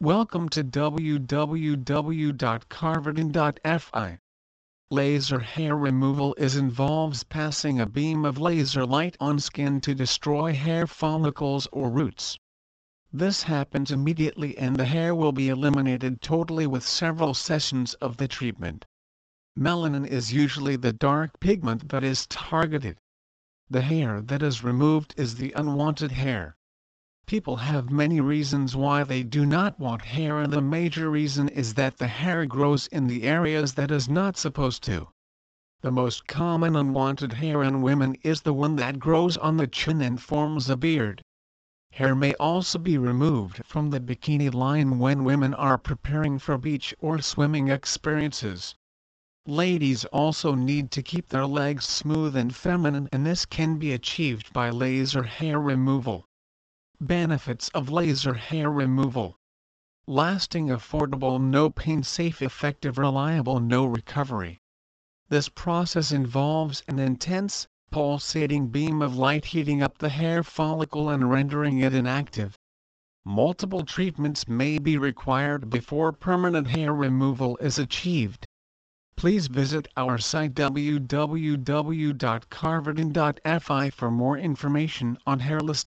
Welcome to www.karvaton.fi. Laser hair removal is involves passing a beam of laser light on skin to destroy hair follicles or roots. This happens immediately and the hair will be eliminated totally with several sessions of the treatment. Melanin is usually the dark pigment that is targeted. The hair that is removed is the unwanted hair. People have many reasons why they do not want hair and the major reason is that the hair grows in the areas that is not supposed to. The most common unwanted hair in women is the one that grows on the chin and forms a beard. Hair may also be removed from the bikini line when women are preparing for beach or swimming experiences. Ladies also need to keep their legs smooth and feminine and this can be achieved by laser hair removal. Benefits of laser hair removal. Lasting affordable no pain safe effective reliable no recovery. This process involves an intense, pulsating beam of light heating up the hair follicle and rendering it inactive. Multiple treatments may be required before permanent hair removal is achieved. Please visit our site www.karvaton.fi for more information on hairless